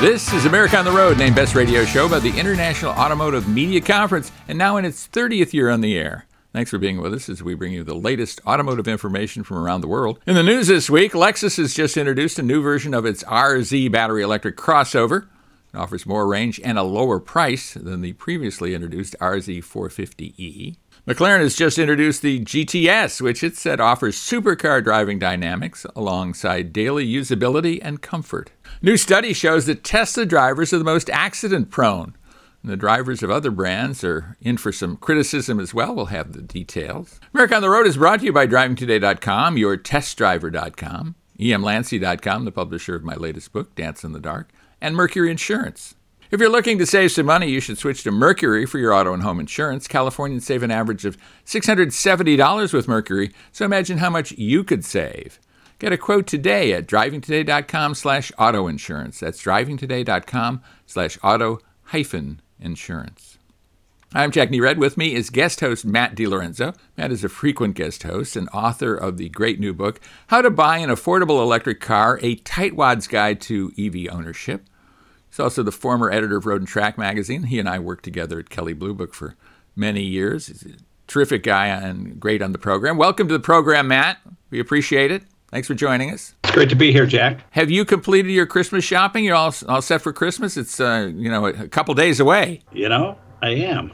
This is America on the Road, named Best Radio Show by the International Automotive Media Conference, and now in its 30th year on the air. Thanks for being with us as we bring you the latest automotive information from around the world. In the news this week, Lexus has just introduced a new version of its RZ battery electric crossover. It offers more range and a lower price than the previously introduced RZ 450e. McLaren has just introduced the GTS, which it said offers supercar driving dynamics alongside daily usability and comfort. New study shows that Tesla drivers are the most accident prone. The drivers of other brands are in for some criticism as well. We'll have the details. America on the Road is brought to you by DrivingToday.com, your testdriver.com, emlancy.com, the publisher of my latest book, Dance in the Dark, and Mercury Insurance. If you're looking to save some money, you should switch to Mercury for your auto and home insurance. Californians save an average of $670 with Mercury, so imagine how much you could save. Get a quote today at drivingtoday.com slash auto insurance. That's drivingtoday.com slash auto hyphen insurance. I'm Jack Nerad. With me is guest host Matt DiLorenzo. Matt is a frequent guest host and author of the great new book, How to Buy an Affordable Electric Car, a Tightwad's Guide to EV Ownership. He's also the former editor of Road and Track magazine. He and I worked together at Kelley Blue Book for many years. He's a terrific guy and great on the program. Welcome to the program, Matt. We appreciate it. Thanks for joining us. It's great to be here, Jack. Have you completed your Christmas shopping? You're all, all set for Christmas? It's uh, you know a couple days away. You know, I am.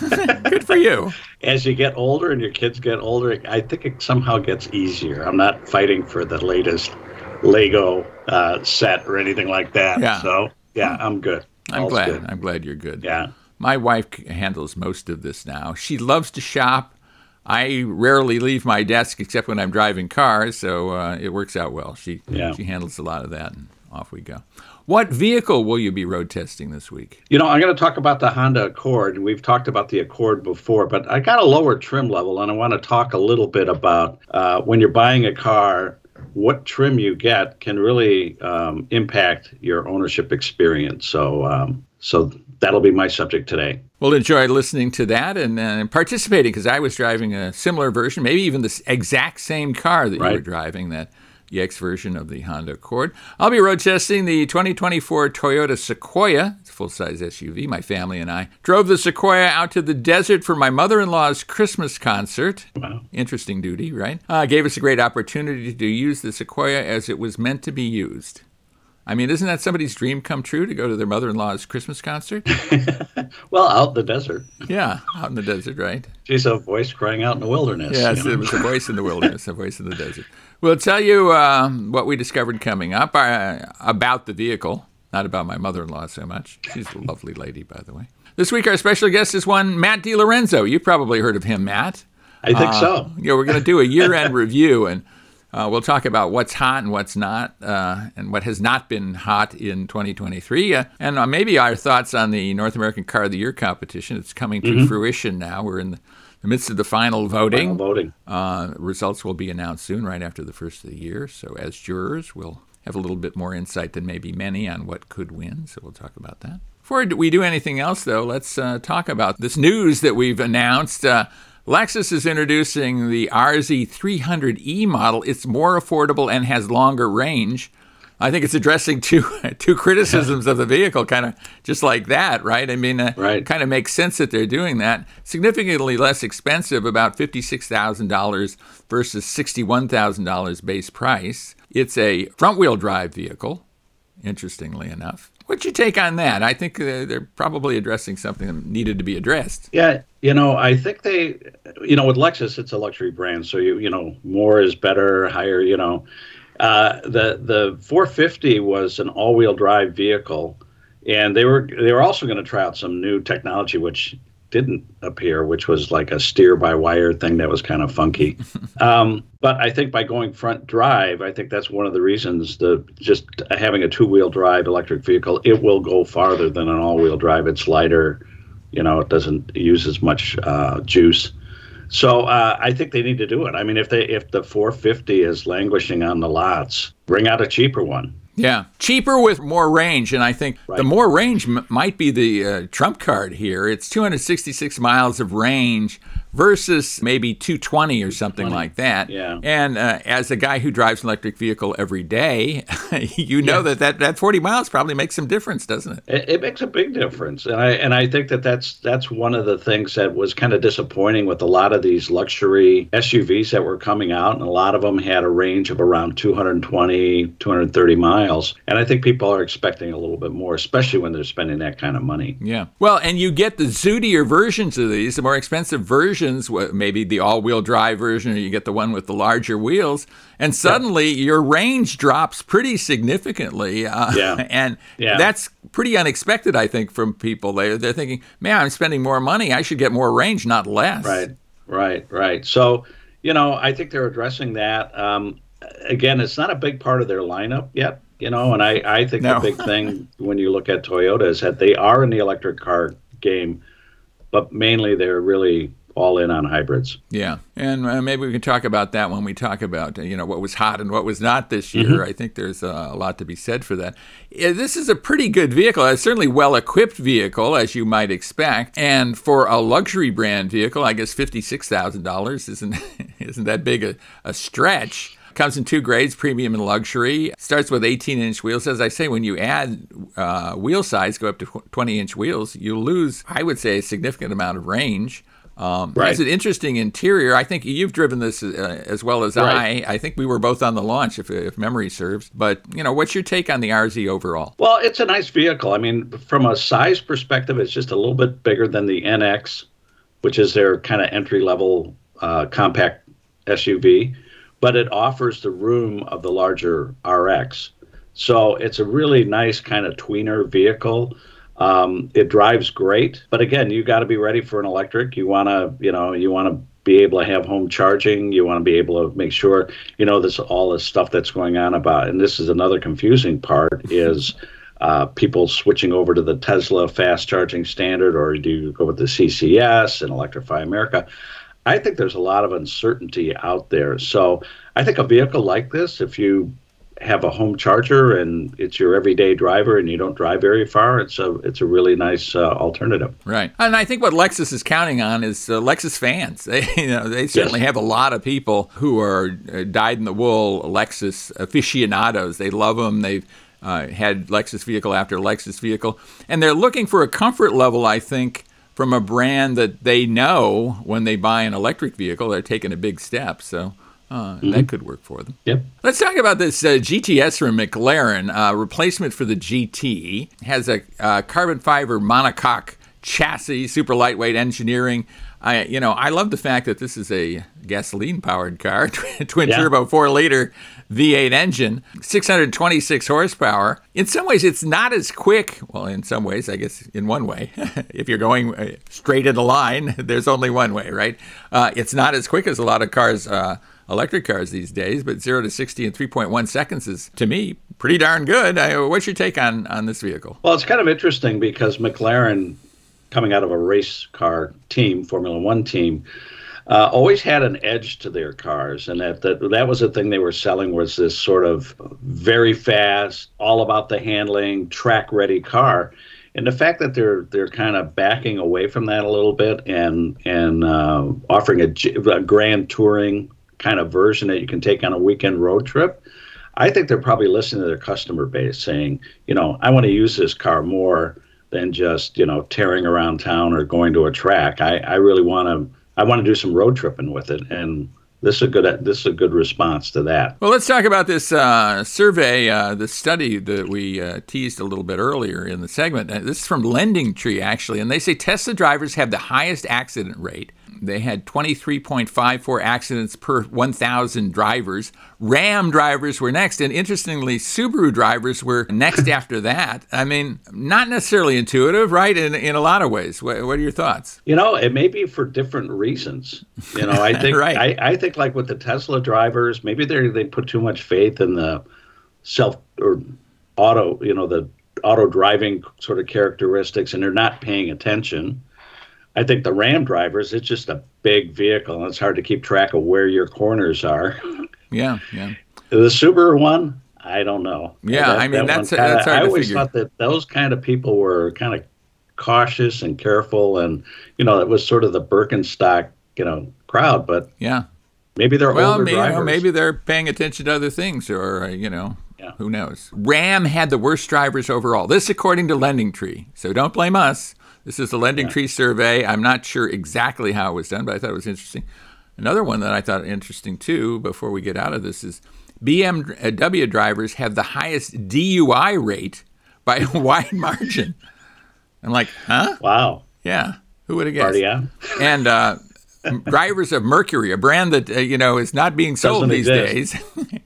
Good for you. As you get older and your kids get older, I think it somehow gets easier. I'm not fighting for the latest Lego uh, set or anything like that. Yeah. So yeah, I'm good. I'm All's glad. good. I'm glad you're good. Yeah. My wife handles most of this now. She loves to shop. I rarely leave my desk except when I'm driving cars, so uh, it works out well. She Yeah. she handles a lot of that, and off we go. What vehicle will you be road testing this week? You know, I'm going to talk about the Honda Accord. We've talked about the Accord before, but I got a lower trim level, and I want to talk a little bit about uh, when you're buying a car, what trim you get can really um, impact your ownership experience. So, um, so that'll be my subject today. We'll enjoy listening to that and uh, participating because I was driving a similar version, maybe even the exact same car that you were driving, that EX version of the Honda Accord. I'll be road testing the 2024 Toyota Sequoia. It's a full size SUV. My family and I drove the Sequoia out to the desert for my mother in law's Christmas concert. Wow. Interesting duty, right? Uh, gave us a great opportunity to use the Sequoia as it was meant to be used. I mean, isn't that somebody's dream come true to go to their mother in law's Christmas concert? Well, out in the desert. yeah, out in the desert, right? She's a voice crying out in the wilderness. Yes, you know? it was a voice in the wilderness, a voice in the desert. We'll tell you um, what we discovered coming up uh, about the vehicle, not about my mother in law so much. She's a lovely lady, by the way. This week, our special guest is one Matt DiLorenzo. You've probably heard of him, Matt. I think Uh, so. Yeah, we're going to do a year end review, and uh, we'll talk about what's hot and what's not, uh, and what has not been hot in 2023, uh, and uh, maybe our thoughts on the North American Car of the Year competition. It's coming to fruition now. We're in the, the midst of the final voting. Final voting. Uh, results will be announced soon, right after the first of the year. So, as jurors, we'll have a little bit more insight than maybe many on what could win. So, we'll talk about that. Before we do anything else, though, let's uh, talk about this news that we've announced. Lexus is introducing the RZ300E model. It's more affordable and has longer range. I think it's addressing two two criticisms of the vehicle, kind of just like that, right? I mean, uh, Right. kind of makes sense that they're doing that. Significantly less expensive, about fifty-six thousand dollars versus sixty-one thousand dollars base price. It's a front-wheel drive vehicle. Interestingly enough, what's your take on that? I think uh, they're probably addressing something that needed to be addressed. Yeah, you know, I think they, you know, with Lexus, it's a luxury brand, so you, you know, more is better, higher, you know. Uh, the the 450 was an all-wheel drive vehicle, and they were they were also going to try out some new technology, which didn't appear, which was like a steer-by-wire thing that was kind of funky. um, but I think by going front drive, I think that's one of the reasons the just having a two-wheel drive electric vehicle, it will go farther than an all-wheel drive. It's lighter you know it doesn't use as much uh, juice so uh, i think they need to do it i mean if they if the 450 is languishing on the lots bring out a cheaper one Yeah, cheaper with more range, and I think the more range m- might be the uh, trump card here. It's 266 miles of range versus maybe 220 or something 220. like that. Yeah. And uh, as a guy who drives an electric vehicle every day, you know Yeah. that, that that 40 miles probably makes some difference, doesn't it? It, it makes a big difference, and I and I think that that's that's one of the things that was kind of disappointing with a lot of these luxury SUVs that were coming out, and a lot of them had a range of around 220, 230 miles, and I think people are expecting a little bit more, especially when they're spending that kind of money. Yeah. Well, and you get the zootier versions of these, the more expensive versions, wh- maybe the all-wheel drive version, or you get the one with the larger wheels, and suddenly your range drops pretty significantly. Uh, Yeah. And Yeah. that's pretty unexpected, I think, from people. They they're thinking, man, I'm spending more money. I should get more range, not less. Right, right, right. So, you know, I think they're addressing that. Um, again, it's not a big part of their lineup yet, you know, and I, I think No. the big thing when you look at Toyota is that they are in the electric car game, but mainly they're really all in on hybrids. Yeah, and uh, maybe we can talk about that when we talk about uh, you know what was hot and what was not this year. Mm-hmm. I think there's uh, a lot to be said for that. This is a pretty good vehicle. It's certainly well equipped vehicle as you might expect, and for a luxury brand vehicle, I guess fifty six thousand dollars isn't isn't that big a, a stretch. Comes in two grades, premium and luxury. Starts with 18 inch wheels. As I say, when you add uh, wheel size, go up to 20 inch wheels, you lose, I would say, a significant amount of range. Um, Right. It's an interesting interior. I think you've driven this uh, as well as Right. I. I think we were both on the launch, if, if memory serves. But you know, what's your take on the RZ overall? Well, it's a nice vehicle. I mean, from a size perspective, it's just a little bit bigger than the NX, which is their kind of entry level uh, compact SUV, but it offers the room of the larger RX. So it's a really nice kind of tweener vehicle. Um, it drives great, but again, you got to be ready for an electric. You want to, you know, you want to be able to have home charging. You want to be able to make sure, you know, this all this stuff that's going on about. And this is another confusing part is uh, people switching over to the Tesla fast charging standard, or do you go with the CCS and Electrify America? I think there's a lot of uncertainty out there. So I think a vehicle like this, if you have a home charger and it's your everyday driver and you don't drive very far, it's a it's a really nice uh, alternative. Right, and I think what Lexus is counting on is uh, Lexus fans. They, you know, they certainly have a lot of people who are uh, dyed in the wool Lexus aficionados. They love them. They've uh, had Lexus vehicle after Lexus vehicle, and they're looking for a comfort level. I think from a brand that they know when they buy an electric vehicle, they're taking a big step. So. Uh, That could work for them. Yep. Let's talk about this uh, GTS from McLaren, uh, replacement for the GT. Has a uh, carbon fiber monocoque chassis, super lightweight engineering. I, you know, I love the fact that this is a gasoline-powered car, twin Yeah. turbo, four liter V8 engine, 626 horsepower. In some ways, it's not as quick. Well, in some ways, I guess in one way, if you're going uh, straight in a line, there's only one way, right? Uh, it's not as quick as a lot of cars. Electric cars these days, but 0 to 60 in 3.1 seconds is, to me, pretty darn good. I, what's your take on, on this vehicle? Well, it's kind of interesting because McLaren, coming out of a race car team, Formula One team, uh, always had an edge to their cars, and that, that that was the thing they were selling was this sort of very fast, all about the handling, track-ready car. And the fact that they're they're kind of backing away from that a little bit and and uh, offering a grand touring kind of version that you can take on a weekend road trip, I think they're probably listening to their customer base saying, you know, I want to use this car more than just, you know, tearing around town or going to a track. I, I really want to I want to do some road tripping with it and this is a good this is a good response to that. Well, let's talk about this uh, survey, uh, the study that we uh, teased a little bit earlier in the segment. This is from Lending Tree, actually, and they say Tesla drivers have the highest accident rate. They had 23.54 accidents per 1,000 drivers. Ram drivers were next, and interestingly, Subaru drivers were next after that. I mean, not necessarily intuitive, right? In, in a lot of ways. What, what are your thoughts? You know, it may be for different reasons. You know, I think Right. I, I think like with the Tesla drivers, maybe they they put too much faith in the self or auto, you know, the auto driving sort of characteristics, and they're not paying attention. I think the Ram drivers, it's just a big vehicle, and it's hard to keep track of where your corners are. Yeah, yeah. The Subaru one, I don't know. Yeah, I mean, one that's- kinda- that's hard I always figure. thought that those kind of people were kind of cautious and careful, and you know, it was sort of the Birkenstock you know crowd, but yeah, maybe they're well, older maybe, drivers. You know, maybe they're paying attention to other things, or uh, you know, Yeah. who knows? Ram had the worst drivers overall. This, according to Lending Tree. So don't blame us. This is the Lending Tree survey. I'm not sure exactly how it was done, but I thought it was interesting. Another one that I thought interesting too, before we get out of this, is BMW drivers have the highest DUI rate by a wide margin. I'm like, huh? Wow, Yeah. Who would have guessed? party on. and uh, drivers of Mercury, a brand that uh, you know is not being sold Doesn't these exist. days,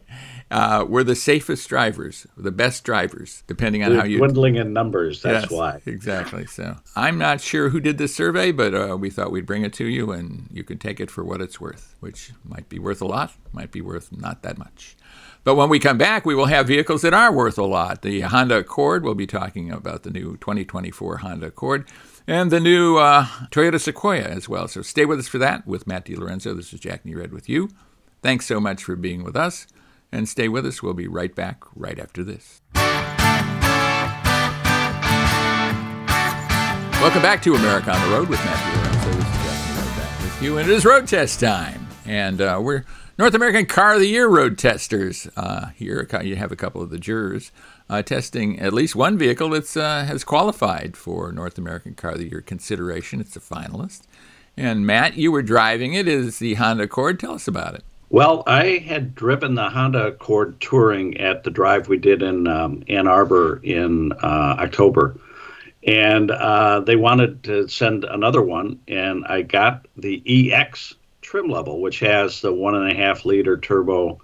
uh, were the safest drivers, the best drivers, depending on how you. They're dwindling in numbers. That's Yes, why. exactly. So I'm not sure who did this survey, but uh, we thought we'd bring it to you, and you can take it for what it's worth, which might be worth a lot, might be worth not that much. But when we come back, we will have vehicles that are worth a lot. The Honda Accord, we'll be talking about the new 2024 Honda Accord and the new uh, Toyota Sequoia as well. So stay with us for that with Matt DiLorenzo. This is Jack Nerad with you. Thanks so much for being with us. And stay with us. We'll be right back right after this. Welcome back to America on the Road with Matt DiLorenzo. This is back with you. And it is road test time. And uh, we're North American Car of the Year road testers uh, here. You have a couple of the jurors uh, testing at least one vehicle that uh, has qualified for North American Car of the Year consideration. It's a finalist. And Matt, you were driving it. Is the Honda Accord? Tell us about it. Well, I had driven the Honda Accord touring at the drive we did in um, Ann Arbor in uh, October. And uh, they wanted to send another one, and I got the EX trim level, which has the one and a half liter turbo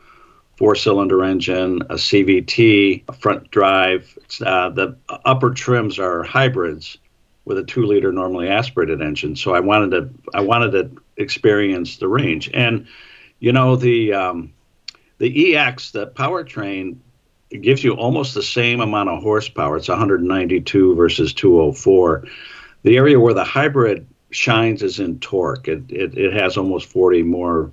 four cylinder engine, a CVT, a front drive. Uh, the upper trims are hybrids with a two liter normally aspirated engine. So I wanted to I wanted to experience the range. And you know the um, the EX, the powertrain, gives you almost the same amount of horsepower. It's 192 versus 204. The area where the hybrid shines is in torque. It, it, it has almost 40 more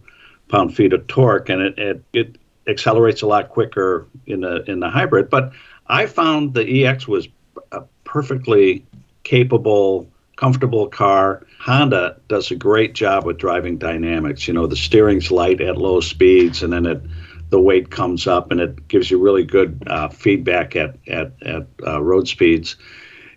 pound feet of torque, and it, it, it accelerates a lot quicker in the in the hybrid. But I found the EX was a perfectly capable, comfortable car. Honda does a great job with driving dynamics. You know, the steering's light at low speeds, and then it the weight comes up, and it gives you really good uh, feedback at at at uh, road speeds.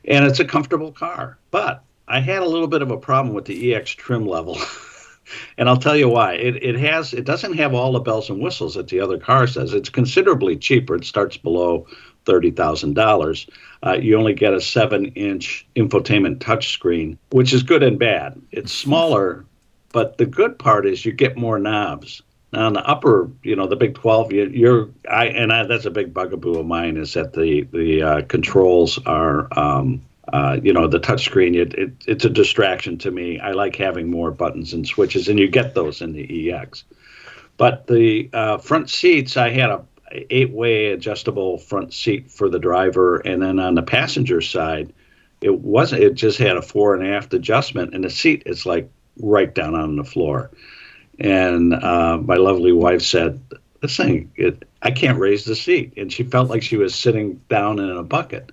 And it's a comfortable car. But I had a little bit of a problem with the EX trim level. and I'll tell you why. It, it has it doesn't have all the bells and whistles that the other car says. It's considerably cheaper. It starts below thirty thousand dollars. Uh, you only get a seven-inch infotainment touchscreen, which is good and bad. It's smaller, but the good part is you get more knobs. Now, on the upper, you know, the Big 12, you, you're, I, and I, that's a big bugaboo of mine is that the the uh, controls are, um, uh, you know, the touchscreen. It, it it's a distraction to me. I like having more buttons and switches, and you get those in the EX. But the uh, front seats, I had a eight-way adjustable front seat for the driver, and then on the passenger side, it wasn't. It just had a fore and aft adjustment, and the seat is like right down on the floor. And uh, my lovely wife said, "This thing, it, I can't raise the seat," and she felt like she was sitting down in a bucket,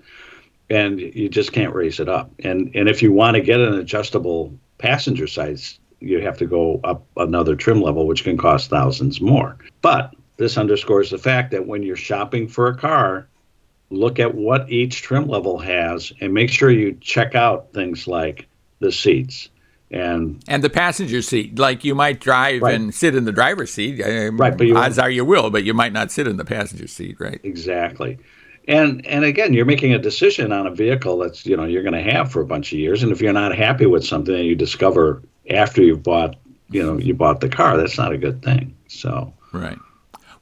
and you just can't raise it up. And and if you want to get an adjustable passenger side, you have to go up another trim level, which can cost thousands more. But this underscores the fact that when you're shopping for a car, look at what each trim level has, and make sure you check out things like the seats and And the passenger seat, like you might drive Right. and sit in the driver's seat. Right, but you odds are you will, but you might not sit in the passenger seat, right? Exactly. And and again, you're making a decision on a vehicle that's, you know, you're going to have for a bunch of years and if you're not happy with something that you discover after you've bought, you know, you bought the car, that's not a good thing. So, Right.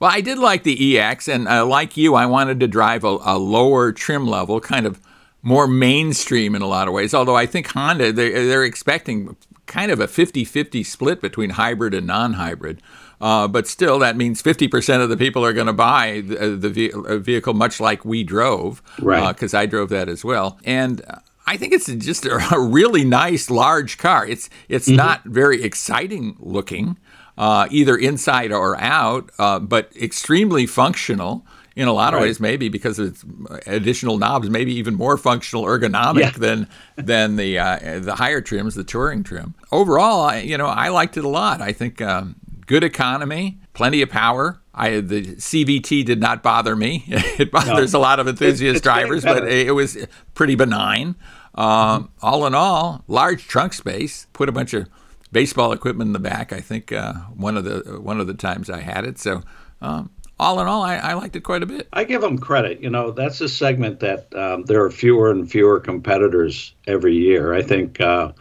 Well, I did like the EX, and uh, like you, I wanted to drive a, a lower trim level, kind of more mainstream in a lot of ways. Although I think Honda, they're, they're expecting kind of a 50 50 split between hybrid and non hybrid. Uh, but still, that means 50% of the people are going to buy the, the ve- vehicle much like we drove. Right. Because I drove that as well. And uh, I think it's just a, a really nice large car. It's it's not very exciting looking, uh, either inside or out, uh, but extremely functional. in a lot of Right. ways, maybe because it's additional knobs, maybe even more functional ergonomic Yeah. than than the uh, the higher trims, the touring trim. Overall, I, you know, I liked it a lot. I think um, good economy, plenty of power. I the CVT did not bother me. It bothers a lot of enthusiast it's drivers, but it was pretty benign. Um, all in all, large trunk space. Put a bunch of baseball equipment in the back. I think uh, one of the one of the times I had it. So um, all in all, I, I liked it quite a bit. I give them credit. You know, that's a segment that um, there are fewer and fewer competitors every year. I think, uh,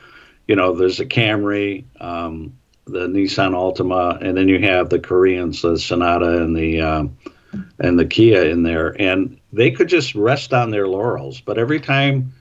you know, there's a Camry, um, the Nissan Altima, and then you have the Koreans, the Sonata and the um, and the Kia in there, and they could just rest on their laurels. But every time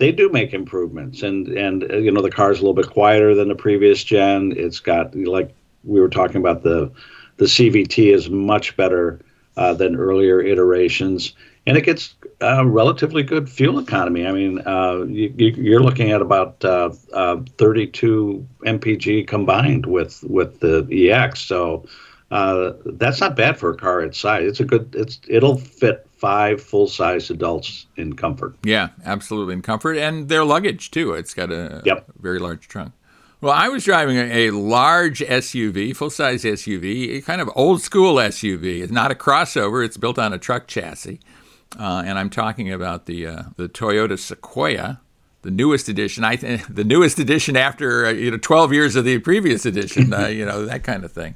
they do make improvements, and and uh, you know, the car's a little bit quieter than the previous gen. It's got like we were talking about the the CVT is much better uh, than earlier iterations, and it gets uh, relatively good fuel economy. I mean, uh, you, you're looking at about uh, uh, 32 mpg combined with with the EX, so that's not bad for a car its size. It's a good. It's it'll fit five full size adults in comfort. Yeah, absolutely, in comfort and their luggage too. It's got a Yep. very large trunk. Well, I was driving a, a large SUV, full size SUV, a kind of old school SUV. It's not a crossover; it's built on a truck chassis, uh, and I'm talking about the uh, the Toyota Sequoia, the newest edition. I th- the newest edition after uh, you know 12 years of the previous edition. uh, you know that kind of thing.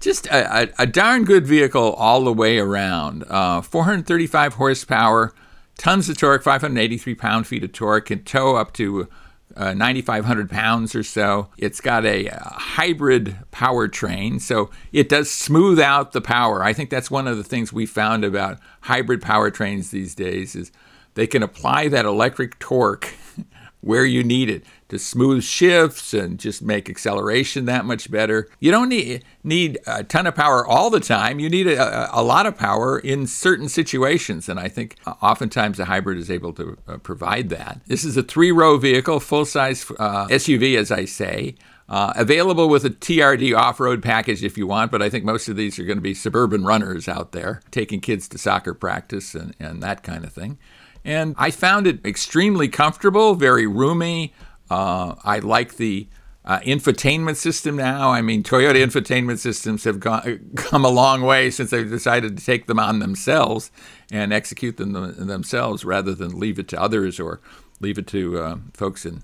Just a, a, a darn good vehicle all the way around. Uh, 435 horsepower, tons of torque, 583 pound feet of torque, can tow up to uh, 9,500 pounds or so. It's got a, uh hybrid powertrain, so it does smooth out the power. I think that's one of the things we found about hybrid powertrains these days is they can apply that electric torque where you need it to smooth shifts and just make acceleration that much better. You don't need need a ton of power all the time. You need a, a lot of power in certain situations, and I think uh, oftentimes a hybrid is able to uh, provide that. This is a three-row vehicle, full-size uh, SUV, as I say. Uh, available with a TRD off-road package if you want, but I think most of these are going to be suburban runners out there taking kids to soccer practice and, and that kind of thing. And I found it extremely comfortable, very roomy. Uh, I like the uh, infotainment system now. I mean, Toyota infotainment systems have gone, come a long way since they've decided to take them on themselves and execute them themselves rather than leave it to others or leave it to uh, folks in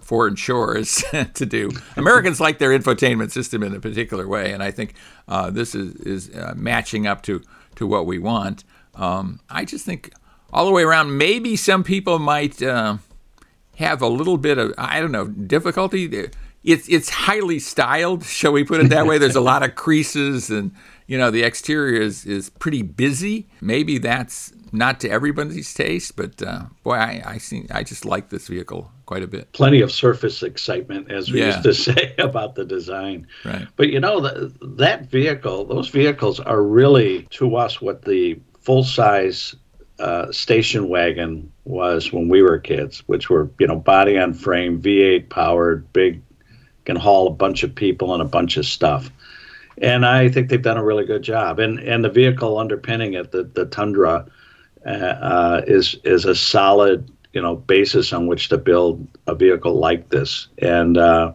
foreign shores to do. Americans like their infotainment system in a particular way, and I think uh, this is, is uh, matching up to, to what we want. Um, I just think all the way around, maybe some people might uh, have a little bit of, I don't know, difficulty. It's, it's highly styled, shall we put it that way? There's a lot of creases, and you know the exterior is, is pretty busy. Maybe that's not to everybody's taste, but uh, boy, I I, see, I just like this vehicle quite a bit. Plenty of surface excitement, as we Yeah. used to say about the design. Right. But you know that that vehicle, those vehicles are really to us what the full size uh, station wagon was when we were kids, which were you know body on frame, V8 powered, big, can haul a bunch of people and a bunch of stuff. And I think they've done a really good job. And and the vehicle underpinning it, the the Tundra, uh, uh, is is a solid you know basis on which to build a vehicle like this. And uh,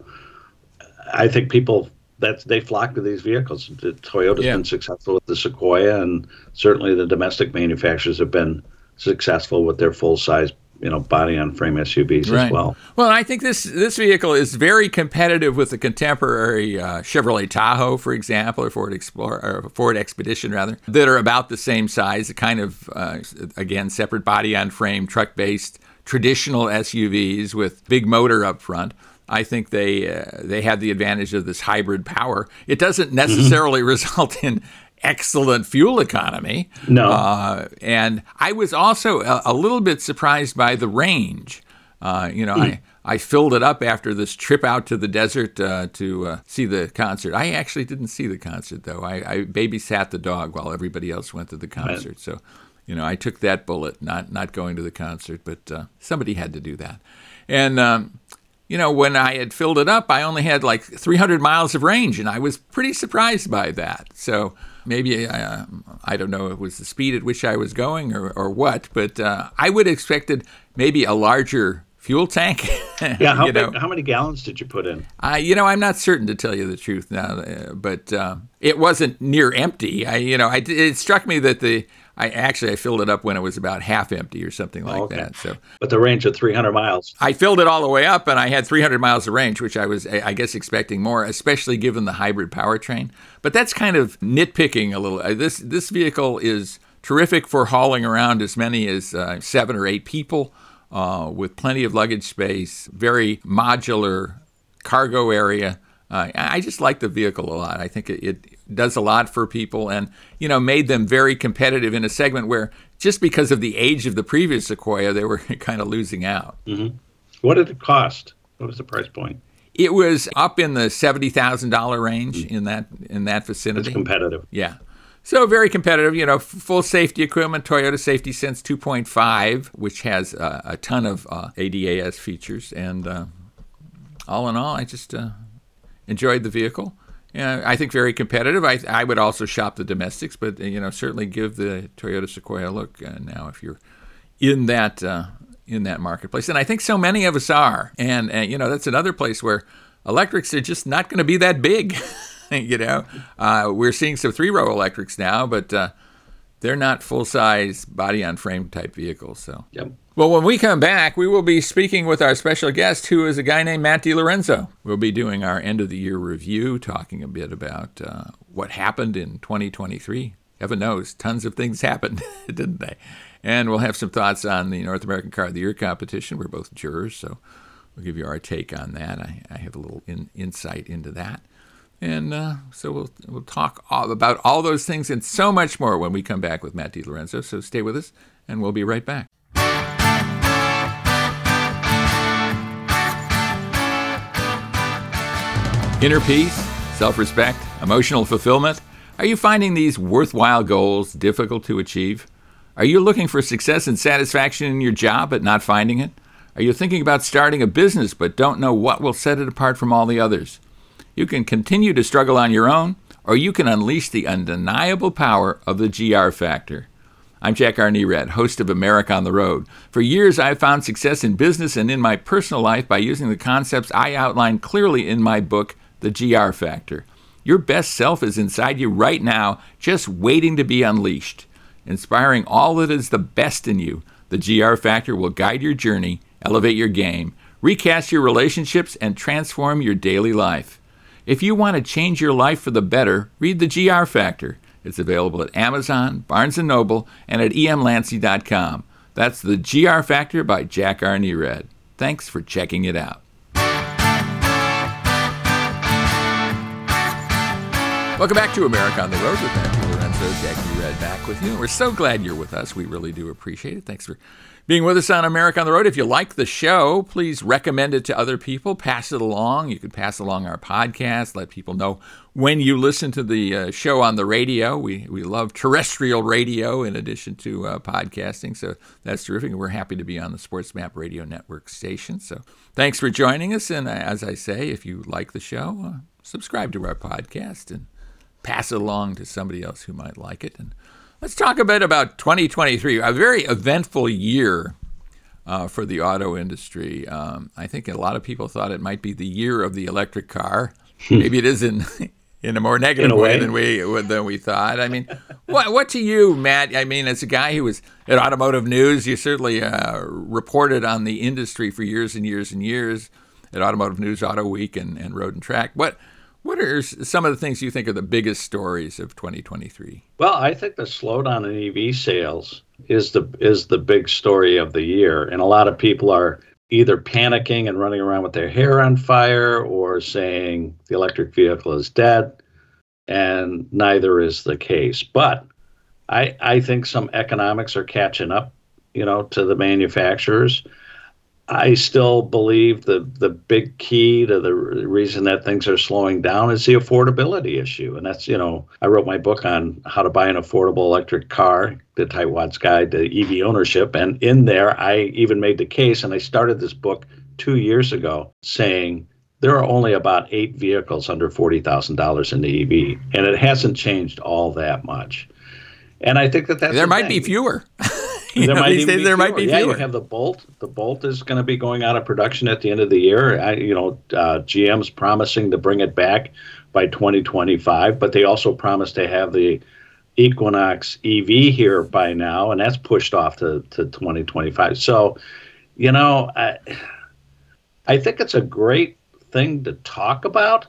I think people that they flock to these vehicles. The Toyota's Yeah. been successful with the Sequoia, and certainly the domestic manufacturers have been successful with their full size, you know, body on frame SUVs as well. Well, I think this this vehicle is very competitive with the contemporary uh, Chevrolet Tahoe, for example, or Ford Explorer, or Ford Expedition rather, that are about the same size. A kind of uh, again separate body on frame, truck based traditional SUVs with big motor up front. I think they uh, they have the advantage of this hybrid power. It doesn't necessarily result in excellent fuel economy. No. Uh, and I was also a, a little bit surprised by the range. Uh, you know, I, I filled it up after this trip out to the desert uh, to uh, see the concert. I actually didn't see the concert, though. I, I babysat the dog while everybody else went to the concert. So, you know, I took that bullet, not, not going to the concert, but uh, somebody had to do that. And, um, you know, when I had filled it up, I only had like 300 miles of range, and I was pretty surprised by that. So maybe uh, I don't know, it was the speed at which I was going or, or what, but uh, I would have expected maybe a larger fuel tank. yeah, how, big, how, many gallons did you put in? Uh, you know, I'm not certain to tell you the truth now, uh, but uh, it wasn't near empty. I, you know, I, it struck me that the I actually I filled it up when it was about half empty or something like oh, okay. that. So, but the range of 300 miles. I filled it all the way up, and I had 300 miles of range, which I was, I guess, expecting more, especially given the hybrid powertrain. But that's kind of nitpicking a little. Uh, this this vehicle is terrific for hauling around as many as uh, seven or eight people uh, with plenty of luggage space, very modular cargo area. Uh, I just like the vehicle a lot. I think it, it, does a lot for people and, you know, made them very competitive in a segment where just because of the age of the previous Sequoia, they were kind of losing out. Mm-hmm. What did it cost? What was the price point? It was up in the seventy thousand dollar range mm-hmm. in that in that vicinity. It's competitive. Yeah. So very competitive, you know, full safety equipment, Toyota Safety Sense 2.5, which has uh, a ton of uh, ADAS features, and uh, all in all, I just uh, enjoyed the vehicle. Yeah, I think very competitive. I, I would also shop the domestics, but you know certainly give the Toyota Sequoia a look uh, now if you're in that uh, in that marketplace. And I think so many of us are. And, and you know that's another place where electrics are just not going to be that big. you know, uh, we're seeing some three row electrics now, but uh, they're not full size body on frame type vehicles. So, yep. Well, when we come back, we will be speaking with our special guest, who is a guy named Matt DiLorenzo. We'll be doing our end of the year review, talking a bit about uh, what happened in 2023. Heaven knows, tons of things happened, didn't they? And we'll have some thoughts on the North American Car of the Year competition. We're both jurors, so we'll give you our take on that. I, I have a little in, insight into that. And uh, so we'll, we'll talk all about all those things and so much more when we come back with Matt DiLorenzo. So stay with us, and we'll be right back. Inner peace, self respect, emotional fulfillment. Are you finding these worthwhile goals difficult to achieve? Are you looking for success and satisfaction in your job but not finding it? Are you thinking about starting a business but don't know what will set it apart from all the others? You can continue to struggle on your own, or you can unleash the undeniable power of the GR factor. I'm Jack R. Nerad, host of America on the Road. For years, I've found success in business and in my personal life by using the concepts I outline clearly in my book, The GR Factor. Your best self is inside you right now, just waiting to be unleashed. Inspiring all that is the best in you, the GR Factor will guide your journey, elevate your game, recast your relationships, and transform your daily life. If you want to change your life for the better, read the GR Factor. It's available at Amazon, Barnes & Noble, and at emlancy.com. That's the GR Factor by Jack R. Nerad. Thanks for checking it out. Welcome back to America on the Road with Matt DiLorenzo, Jackie Nerad back with you. We're so glad you're with us. We really do appreciate it. Thanks for being with us on America on the Road. If you like the show, please recommend it to other people. Pass it along. You can pass along our podcast. Let people know when you listen to the uh, show on the radio. We, we love terrestrial radio in addition to uh, podcasting. So that's terrific. We're happy to be on the Sports Map Radio Network station. So thanks for joining us. And uh, as I say, if you like the show, uh, subscribe to our podcast and pass it along to somebody else who might like it. And Let's talk a bit about 2023, a very eventful year uh, for the auto industry. Um, I think a lot of people thought it might be the year of the electric car. Hmm. Maybe it is in in a more negative a way. way. than we than we thought. I mean, what what to you, Matt? I mean, as a guy who was at Automotive News, you certainly uh, reported on the industry for years and years and years at Automotive News, Auto Week, and, and Road and Track. What what are some of the things you think are the biggest stories of 2023? Well, I think the slowdown in EV sales is the is the big story of the year, and a lot of people are either panicking and running around with their hair on fire, or saying the electric vehicle is dead, and neither is the case. But I I think some economics are catching up, you know, to the manufacturers. I still believe the the big key to the reason that things are slowing down is the affordability issue, and that's you know I wrote my book on how to buy an affordable electric car, the Tightwad's Guide to EV Ownership, and in there I even made the case, and I started this book two years ago saying there are only about eight vehicles under $40,000 in the EV, and it hasn't changed all that much. And I think that that's there might thing. be fewer. there know, might these days be there might be yeah, fewer. you have the Bolt. The Bolt is going to be going out of production at the end of the year. I, you know, uh, GM's promising to bring it back by 2025, but they also promised to have the Equinox EV here by now, and that's pushed off to, to 2025. So, you know, I, I think it's a great thing to talk about,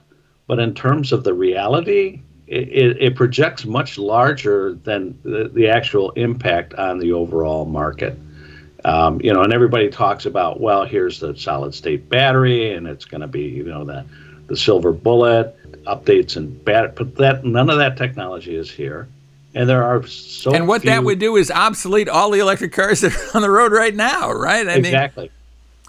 but in terms of the reality, it, it, projects much larger than the, the actual impact on the overall market. Um, you know, and everybody talks about, well, here's the solid state battery, and it's going to be, you know, the the silver bullet updates and bat, but that none of that technology is here, and there are so. and what few, that would do is obsolete all the electric cars that are on the road right now, right? I exactly,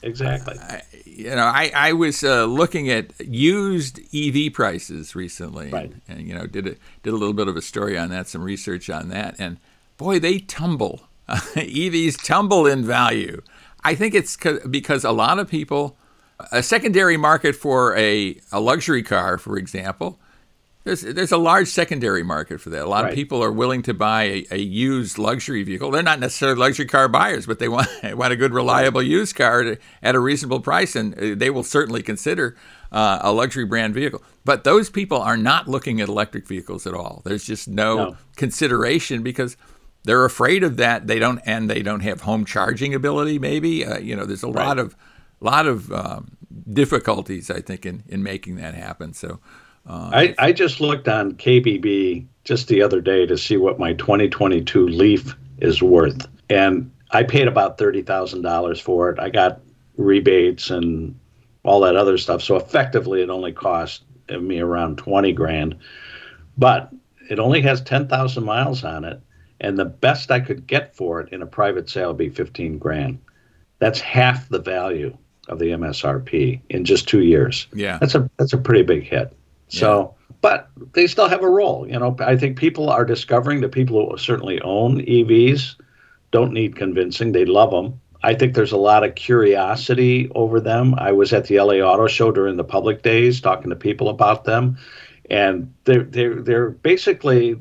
exactly. mean, you know, I, I was uh, looking at used EV prices recently, Right. and, and you know, did a, did a little bit of a story on that, some research on that, and boy, they tumble. EVs tumble in value. I think it's because a lot of people, a secondary market for a, a luxury car, for example, there's there's a large secondary market for that. A lot Right. of people are willing to buy a, a used luxury vehicle. They're not necessarily luxury car buyers, but they want want a good, reliable used car to, at a reasonable price, and uh, they will certainly consider uh, a luxury brand vehicle. But those people are not looking at electric vehicles at all. There's just no, No. consideration because they're afraid of that. They don't, and they don't have home charging ability. Maybe uh, you know, there's a lot of lot of um, difficulties, I think, in in making that happen. So. Uh, I, I just looked on KBB just the other day to see what my 2022 Leaf is worth, and I paid about thirty thousand dollars for it. I got rebates and all that other stuff, so effectively it only cost me around twenty grand. But it only has ten thousand miles on it, and the best I could get for it in a private sale would be fifteen grand. That's half the value of the MSRP in just two years. Yeah. That's a that's a pretty big hit. So, but they still have a role. You know, I think people are discovering that people who certainly own EVs don't need convincing. They love them. I think there's a lot of curiosity over them. I was at the LA Auto Show during the public days talking to people about them, and they're they're they're basically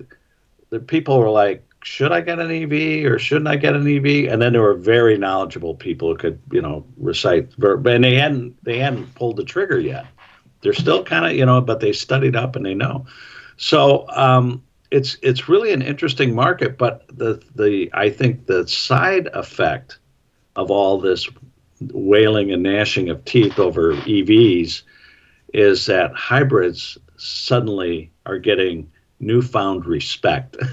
the people were like, should I get an EV or shouldn't I get an EV? And then there were very knowledgeable people who could you know recite, ver- and they hadn't they hadn't pulled the trigger yet they're still kind of you know but they studied up and they know. So um, it's it's really an interesting market but the the i think the side effect of all this wailing and gnashing of teeth over evs is that hybrids suddenly are getting newfound respect.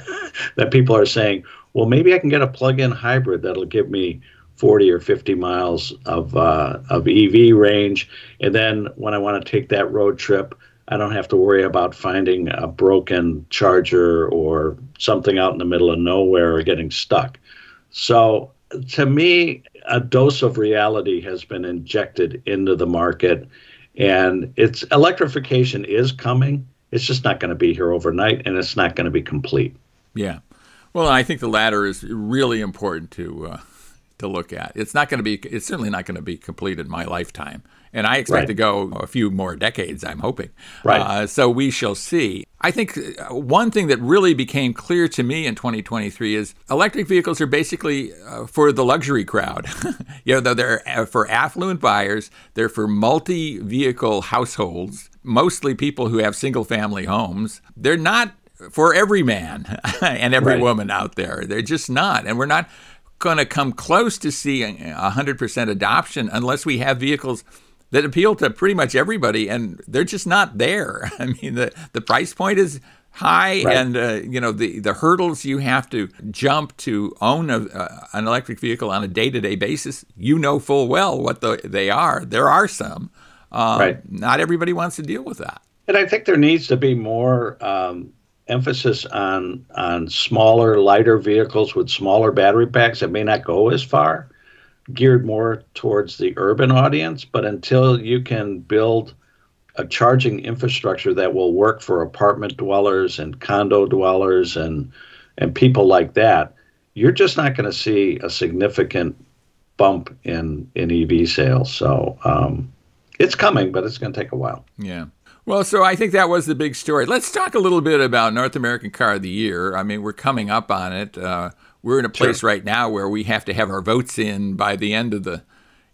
That people are saying well maybe i can get a plug-in hybrid that'll give me 40 or 50 miles of uh, of EV range, and then when I want to take that road trip, I don't have to worry about finding a broken charger or something out in the middle of nowhere or getting stuck. So to me, a dose of reality has been injected into the market, and it's electrification is coming. It's just not going to be here overnight, and it's not going to be complete. Yeah. Well, I think the latter is really important to uh, to look at. It's not going to be. It's certainly not going to be complete in my lifetime, and I expect Right. to go a few more decades. I'm hoping. Right. Uh, so we shall see. I think uh, one thing that really became clear to me in 2023 is electric vehicles are basically uh, for the luxury crowd. you know, though they're uh, for affluent buyers, they're for multi-vehicle households, mostly people who have single-family homes. They're not for every man and every Right. woman out there. They're just not, and we're not going to come close to seeing 100% adoption unless we have vehicles that appeal to pretty much everybody, and they're just not there. I mean, the the price point is high, Right. and uh, you know the the hurdles you have to jump to own a, uh, an electric vehicle on a day to day basis. You know full well what the, they are. There are some. Um, Right. Not everybody wants to deal with that. And I think there needs to be more um, emphasis on on smaller, lighter vehicles with smaller battery packs that may not go as far, geared more towards the urban audience. But until you can build a charging infrastructure that will work for apartment dwellers and condo dwellers and and people like that, you're just not going to see a significant bump in in EV sales. So um, it's coming, but it's going to take a while. Yeah. Well, so I think that was the big story. Let's talk a little bit about North American Car of the Year. I mean, we're coming up on it. Uh, we're in a place sure. right now where we have to have our votes in by the end of the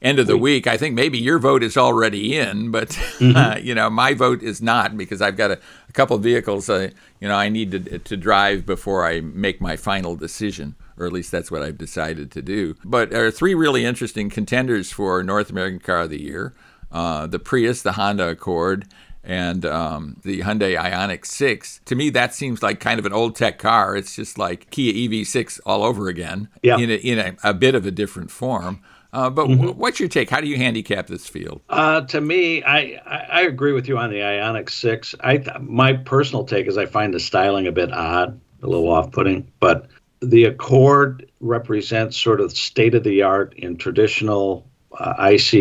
end of the week. I think maybe your vote is already in, but mm-hmm. uh, you know my vote is not because I've got a, a couple of vehicles. Uh, you know I need to to drive before I make my final decision, or at least that's what I've decided to do. But there are three really interesting contenders for North American Car of the Year: uh, the Prius, the Honda Accord, and um, the Hyundai Ioniq 6. To me, that seems like kind of an old tech car. It's just like Kia EV6 all over again yeah. in, a, in a, a bit of a different form. Uh, but mm-hmm. w- what's your take? How do you handicap this field? Uh, to me, I, I, agree with you on the Ioniq 6. I my personal take is I find the styling a bit odd, a little off-putting. But the Accord represents sort of state of the art in traditional ICE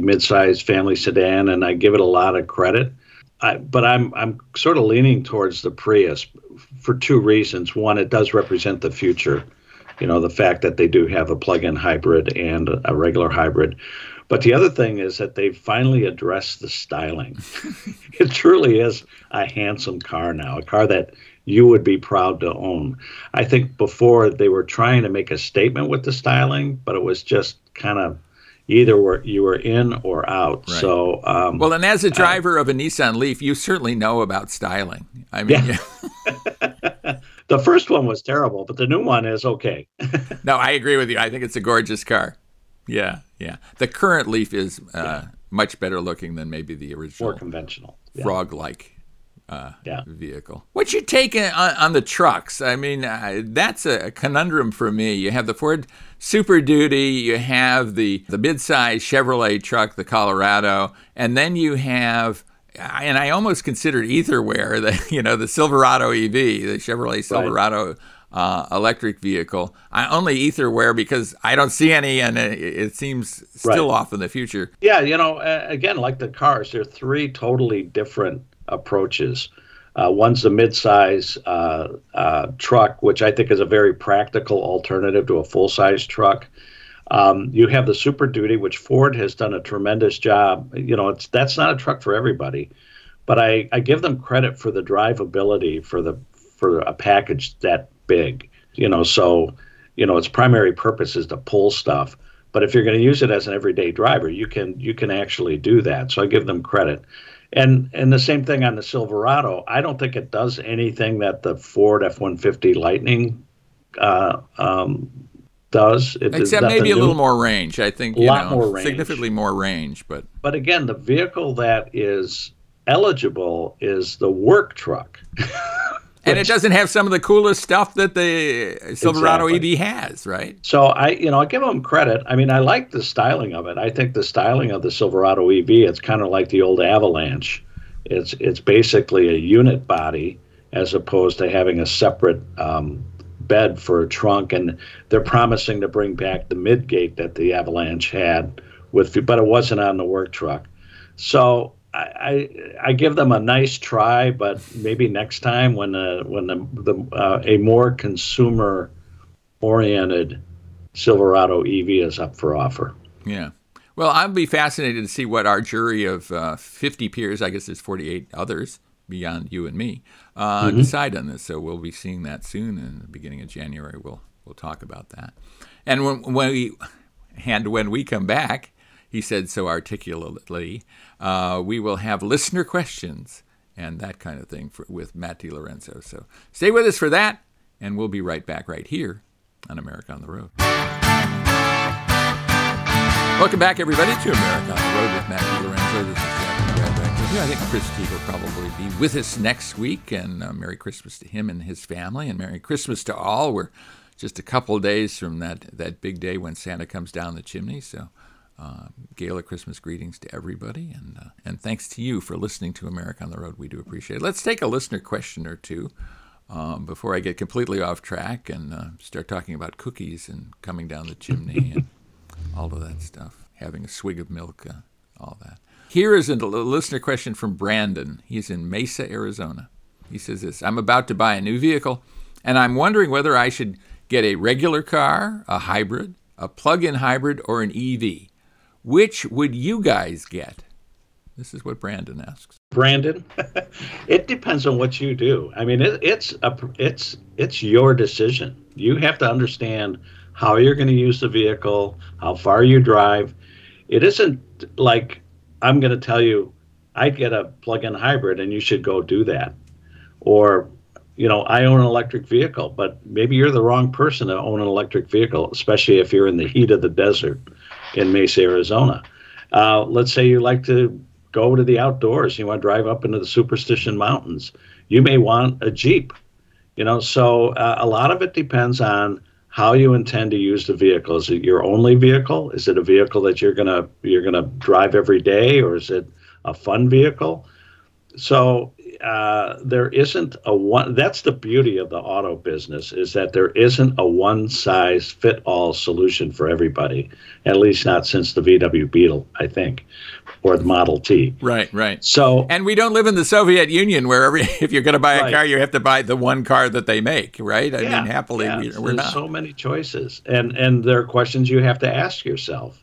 midsize family sedan, and I give it a lot of credit. I, but I'm I'm sort of leaning towards the Prius for two reasons. One, it does represent the future. You know, the fact that they do have a plug-in hybrid and a regular hybrid. But the other thing is that they finally addressed the styling. it truly is a handsome car now, a car that you would be proud to own. I think before they were trying to make a statement with the styling, but it was just kind of either were you were in or out. Right. So um, well, and as a driver uh, of a Nissan Leaf, you certainly know about styling. I mean, yeah. yeah. the first one was terrible, but the new one is okay. no, I agree with you. I think it's a gorgeous car. Yeah, yeah. The current Leaf is uh, yeah. much better looking than maybe the original. More conventional. Frog-like uh, yeah. vehicle. What's your take on, on the trucks? I mean, uh, that's a conundrum for me. You have the Ford Super Duty, you have the the midsize Chevrolet truck, the Colorado, and then you have and I almost considered Etherware, the you know the Silverado EV, the Chevrolet Silverado right. uh, electric vehicle. I only Etherware because I don't see any, and it, it seems still right. off in the future. Yeah, you know, again, like the cars, they're three totally different approaches. Uh, one's a midsize uh, uh, truck, which I think is a very practical alternative to a full size truck. Um, you have the Super Duty, which Ford has done a tremendous job. You know, it's that's not a truck for everybody, but I, I give them credit for the drivability for the for a package that big. You know, so you know its primary purpose is to pull stuff. But if you're going to use it as an everyday driver, you can you can actually do that. So I give them credit. And and the same thing on the Silverado. I don't think it does anything that the Ford F one fifty Lightning uh, um, does. It Except maybe a little more range. I think a lot know, more range, significantly more range. But but again, the vehicle that is eligible is the work truck. and it doesn't have some of the coolest stuff that the Silverado exactly. EV has, right? So I, you know, I give them credit. I mean, I like the styling of it. I think the styling of the Silverado EV, it's kind of like the old Avalanche. It's it's basically a unit body as opposed to having a separate um, bed for a trunk. And they're promising to bring back the midgate that the Avalanche had with, but it wasn't on the work truck. So I, I give them a nice try, but maybe next time when the when the, the uh, a more consumer oriented Silverado EV is up for offer. Yeah. Well, I'd be fascinated to see what our jury of uh, 50 peers, I guess there's 48 others beyond you and me, uh, mm-hmm. decide on this. So we'll be seeing that soon in the beginning of January. We'll we'll talk about that. And when when we and when we come back, he said so articulately, uh, we will have listener questions and that kind of thing for, with Matt DiLorenzo. So stay with us for that, and we'll be right back right here on America on the Road. Welcome back, everybody, to America on the Road with Matt DiLorenzo. This is Jack. I think Chris T will probably be with us next week, and uh, Merry Christmas to him and his family, and Merry Christmas to all. We're just a couple days from that, that big day when Santa comes down the chimney, so uh, Gala Christmas greetings to everybody, and uh, and thanks to you for listening to America on the Road. We do appreciate it. Let's take a listener question or two um, before I get completely off track and uh, start talking about cookies and coming down the chimney and all of that stuff. Having a swig of milk, uh, all that. Here is a listener question from Brandon. He's in Mesa, Arizona. He says this: I'm about to buy a new vehicle, and I'm wondering whether I should get a regular car, a hybrid, a plug-in hybrid, or an EV. Which would you guys get? This is what Brandon asks. Brandon, it depends on what you do. I mean, it, it's a, it's it's your decision. You have to understand how you're going to use the vehicle, how far you drive. It isn't like I'm going to tell you I'd get a plug-in hybrid and you should go do that. Or you know, I own an electric vehicle, but maybe you're the wrong person to own an electric vehicle, especially if you're in the heat of the desert in Mesa, Arizona. Uh, let's say you like to go to the outdoors, you want to drive up into the Superstition Mountains. You may want a Jeep, you know. So uh, a lot of it depends on how you intend to use the vehicle. Is it your only vehicle? Is it a vehicle that you're gonna you're gonna drive every day, or is it a fun vehicle? So uh, there isn't a one. That's the beauty of the auto business is that there isn't a one size fit all solution for everybody. At least not since the VW Beetle, I think, or the Model T. Right, right. So and we don't live in the Soviet Union where every if you're going to buy a right. car, you have to buy the one car that they make, right? I yeah, mean, happily yeah. we, are There's not. so many choices, and and there are questions you have to ask yourself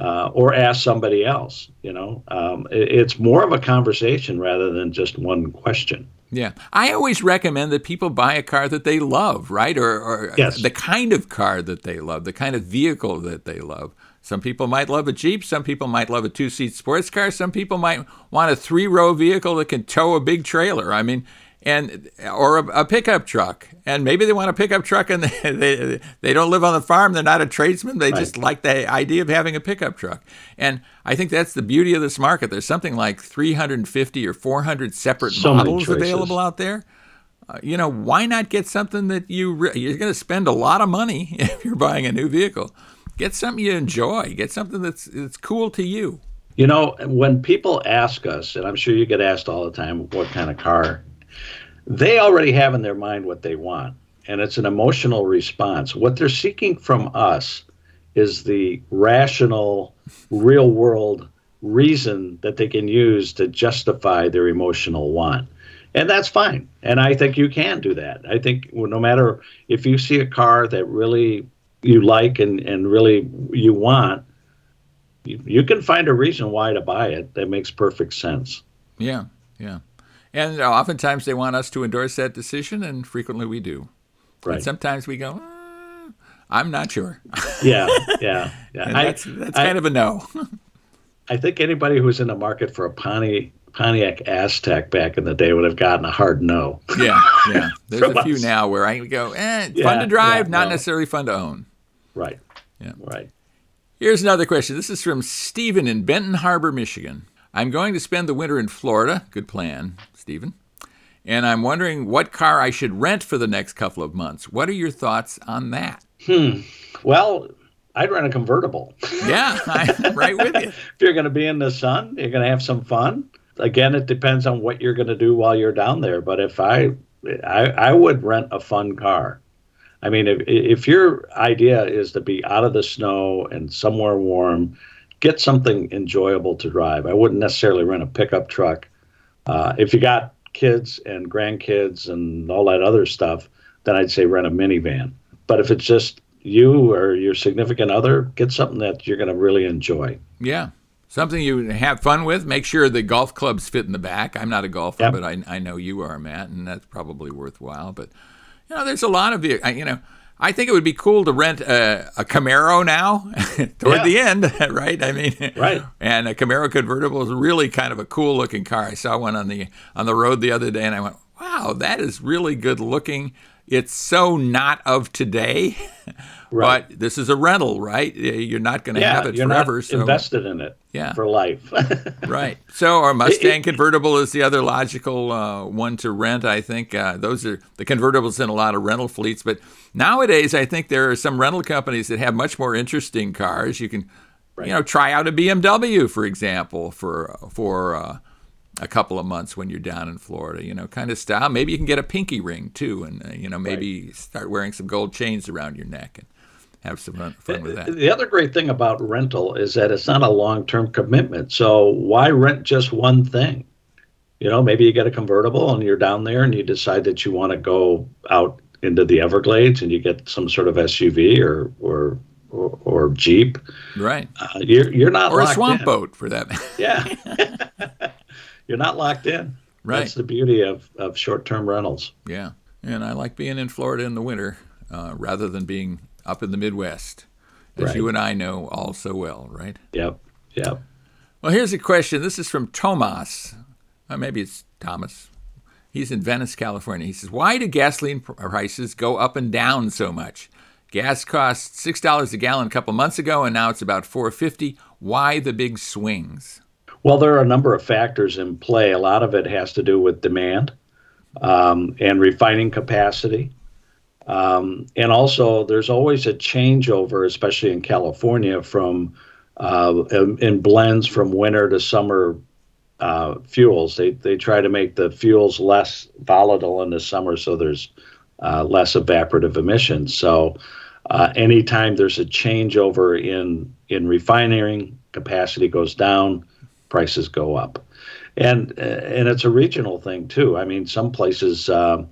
uh, or ask somebody else. You know, um, it, it's more of a conversation rather than just one question. Yeah, I always recommend that people buy a car that they love, right? Or, or yes. the kind of car that they love, the kind of vehicle that they love. Some people might love a Jeep. Some people might love a two seat sports car. Some people might want a three row vehicle that can tow a big trailer. I mean, and or a, a, pickup truck. And maybe they want a pickup truck and they, they, they don't live on the farm. They're not a tradesman. They right. just like the idea of having a pickup truck. And i think that's the beauty of this market. There's something like 350 or 400 separate so models available out there. Uh, you know why not get something that you re- you're going to spend a lot of money if you're buying a new vehicle. Get something you enjoy. Get something that's that's cool to you. You know when people ask us and i'm sure you get asked all the time what kind of car they already have in their mind what they want, and it's an emotional response. What they're seeking from us is the rational, real world reason that they can use to justify their emotional want. And that's fine. And I think you can do that. I think no matter if you see a car that really you like and, and really you want, you, you can find a reason why to buy it that makes perfect sense. Yeah, yeah. And oftentimes they want us to endorse that decision, and frequently we do. Right. And sometimes we go, mm, I'm not sure. Yeah, yeah, yeah. and that's that's I, kind of a no. I think anybody who's in the market for a Pontiac, Pontiac Aztek back in the day would have gotten a hard no. Yeah, yeah. There's a few us. now where I go, eh, yeah, fun to drive, yeah, not no. necessarily fun to own. Right. Yeah. Right. Here's another question. This is from Stephen in Benton Harbor, Michigan. I'm going to spend the winter in Florida. Good plan, Stephen. And I'm wondering what car I should rent for the next couple of months. What are your thoughts on that? Hmm. Well, I'd rent a convertible. Yeah, I'm right with you. if you're going to be in the sun, you're going to have some fun. Again, it depends on what you're going to do while you're down there. But if I, I, I would rent a fun car. I mean, if if your idea is to be out of the snow and somewhere warm, get something enjoyable to drive. I wouldn't necessarily rent a pickup truck. Uh, if you got kids and grandkids and all that other stuff, then I'd say rent a minivan. But if it's just you or your significant other, get something that you're going to really enjoy. Yeah. Something you have fun with. Make sure the golf clubs fit in the back. I'm not a golfer, yep. but I, I know you are, Matt, and that's probably worthwhile. But, you know, there's a lot of, you know, I think it would be cool to rent a, a Camaro now toward yeah. the end, right? I mean, right. And a Camaro convertible is really kind of a cool looking car. I saw one on the on the road the other day, and I went, "Wow, that is really good looking." It's so not of today, right. but this is a rental, right? You're not going to yeah, have it you're forever. So invested in it, yeah. for life. right. So our Mustang convertible is the other logical uh, one to rent. I think uh, those are the convertibles in a lot of rental fleets, but Nowadays, I think there are some rental companies that have much more interesting cars. You can, right. you know, try out a BMW, for example, for for uh, a couple of months when you're down in Florida. You know, kind of style. Maybe you can get a pinky ring too, and uh, you know, maybe right. start wearing some gold chains around your neck and have some fun, fun with that. The other great thing about rental is that it's not a long-term commitment. So why rent just one thing? You know, maybe you get a convertible and you're down there and you decide that you want to go out into the Everglades and you get some sort of SUV or or or, or Jeep, right? Uh, you're you're not or a swamp in. boat for that. yeah, you're not locked in. Right. That's the beauty of of short term rentals. Yeah, and I like being in Florida in the winter uh, rather than being up in the Midwest, as Right. you and I know all so well, right? Yep, yep. Well, here's a question. This is from Tomas. Uh, maybe it's Thomas. He's in Venice, California. He says, "Why do gasoline prices go up and down so much? Gas cost six dollars a gallon a couple months ago, and now it's about four fifty. Why the big swings?" Well, there are a number of factors in play. A lot of it has to do with demand um, and refining capacity. Um, and also, there's always a changeover, especially in California, from uh, in, blends from winter to summer uh, fuels. They, they try to make the fuels less volatile in the summer so there's uh, less evaporative emissions. So, uh, anytime there's a changeover in, in refining, capacity goes down, prices go up. And, uh, and it's a regional thing too. I mean, some places um,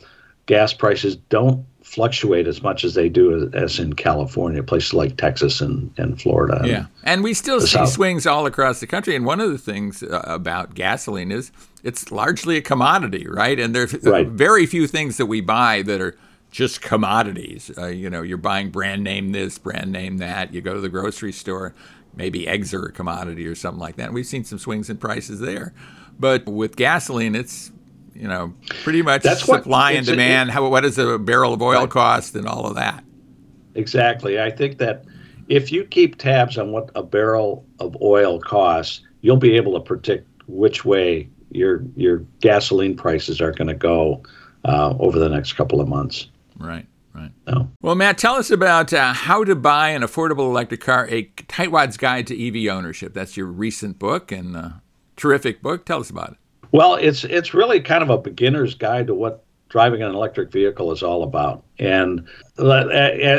gas prices don't fluctuate as much as they do as in California, places like Texas and, and Florida. Yeah, and we still see South. swings all across the country. And one of the things uh, about gasoline is it's largely a commodity, right? And there's uh, Right. very few things that we buy that are just commodities. Uh, you know, you're buying brand name this, brand name that. You go to the grocery store, maybe eggs are a commodity or something like that. And we've seen some swings in prices there. But with gasoline, it's you know pretty much That's what- supply and it's a- demand. How what does a barrel of oil Right. cost and all of that? Exactly. I think that if you keep tabs on what a barrel of oil costs, you'll be able to predict which way your your gasoline prices are going to go uh, over the next couple of months. Right, right. So, Well, Matt, tell us about uh, how to buy an affordable electric car, a Tightwad's Guide to EV Ownership. That's your recent book and uh, terrific book. Tell us about it. well, it's it's really kind of a beginner's guide to what driving an electric vehicle is all about. And uh,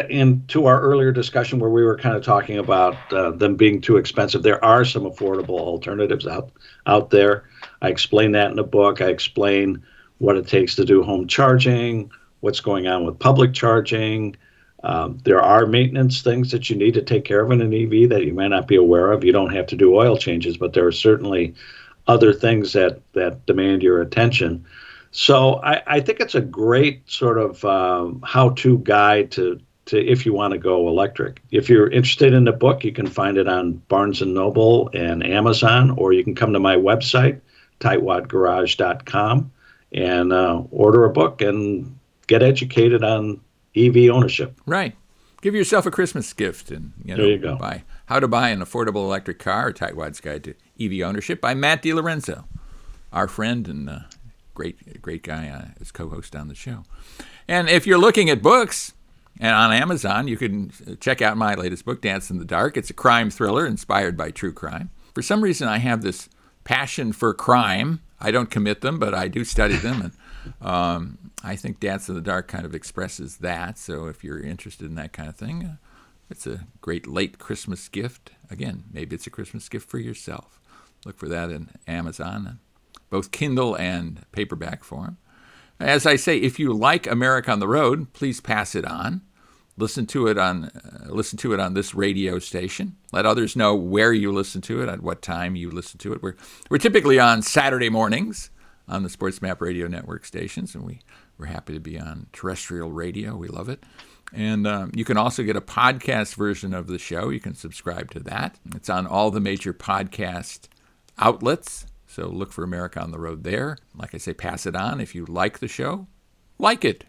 into our earlier discussion where we were kind of talking about uh, them being too expensive, there are some affordable alternatives out out there. I explain that in the book. I explain what it takes to do home charging, what's going on with public charging. Um, there are maintenance things that you need to take care of in an EV that you may not be aware of. You don't have to do oil changes, but there are certainly other things that that demand your attention. So I, I think it's a great sort of um, how-to guide to to if you want to go electric. If you're interested in the book, you can find it on Barnes and Noble and Amazon, or you can come to my website, tightwadgarage.com, and uh, order a book and get educated on EV ownership. Right. Give yourself a Christmas gift and you know, There you go. buy How to Buy an Affordable Electric Car, a Tightwad's Guide to EV Ownership by Matt DiLorenzo, our friend and uh, great great guy uh, as co-host on the show. And if you're looking at books and on Amazon, you can check out my latest book, Dance in the Dark. It's a crime thriller inspired by true crime. For some reason, I have this passion for crime. I don't commit them, but I do study them, and um, I think Dance in the Dark kind of expresses that. So if you're interested in that kind of thing, it's a great late Christmas gift. Again, maybe it's a Christmas gift for yourself. Look for that in Amazon, both Kindle and paperback form. As I say, if you like America on the Road, please pass it on. Listen to it on uh, listen to it on this radio station. Let others know where you listen to it, at what time you listen to it. We're we're typically on Saturday mornings on the Sports Map Radio Network stations, and we we're happy to be on terrestrial radio. We love it. And um, you can also get a podcast version of the show. You can subscribe to that. It's on all the major podcast outlets. So look for America on the Road there. Like I say, pass it on. If you like the show, like it.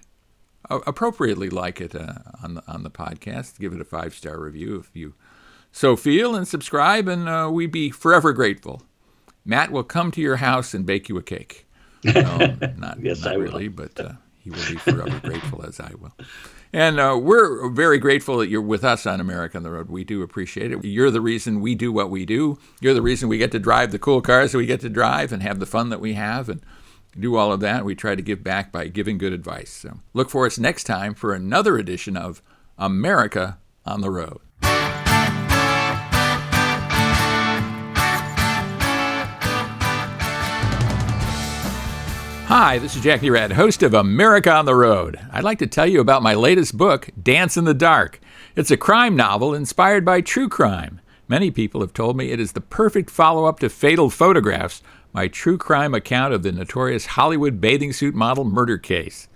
Appropriately like it uh, on, the, on the podcast. Give it a five star review if you so feel and subscribe, and uh, we'd be forever grateful. Matt will come to your house and bake you a cake. No, not, Yes, not really, but uh, he will be forever grateful as I will. And uh, we're very grateful that you're with us on America on the Road. We do appreciate it. You're the reason we do what we do. You're the reason we get to drive the cool cars that we get to drive and have the fun that we have and do all of that. We try to give back by giving good advice. So look for us next time for another edition of America on the Road. Hi, this is Jack Nerad, host of America on the Road. I'd like to tell you about my latest book, Dance in the Dark. It's a crime novel inspired by true crime. Many people have told me it is the perfect follow up to Fatal Photographs, my true crime account of the notorious Hollywood bathing suit model murder case.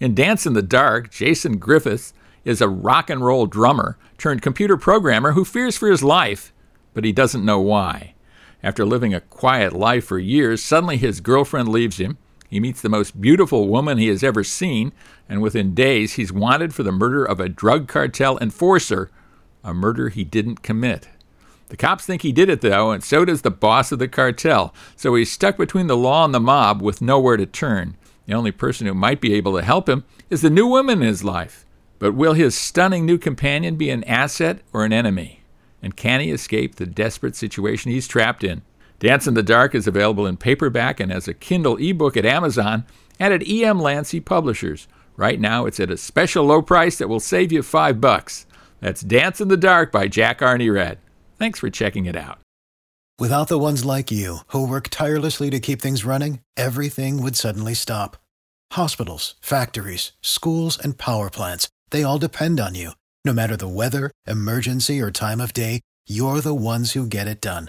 In Dance in the Dark, Jason Griffiths is a rock and roll drummer turned computer programmer who fears for his life, but he doesn't know why. After living a quiet life for years, suddenly his girlfriend leaves him. He meets the most beautiful woman he has ever seen, and within days he's wanted for the murder of a drug cartel enforcer, a murder he didn't commit. The cops think he did it, though, and so does the boss of the cartel, so he's stuck between the law and the mob with nowhere to turn. The only person who might be able to help him is the new woman in his life. But will his stunning new companion be an asset or an enemy? And can he escape the desperate situation he's trapped in? Dance in the Dark is available in paperback and as a Kindle ebook at Amazon and at EM Lancy Publishers. Right now, it's at a special low price that will save you five bucks. That's Dance in the Dark by Jack R. Nerad. Thanks for checking it out. Without the ones like you, who work tirelessly to keep things running, everything would suddenly stop. Hospitals, factories, schools, and power plants, they all depend on you. No matter the weather, emergency, or time of day, you're the ones who get it done.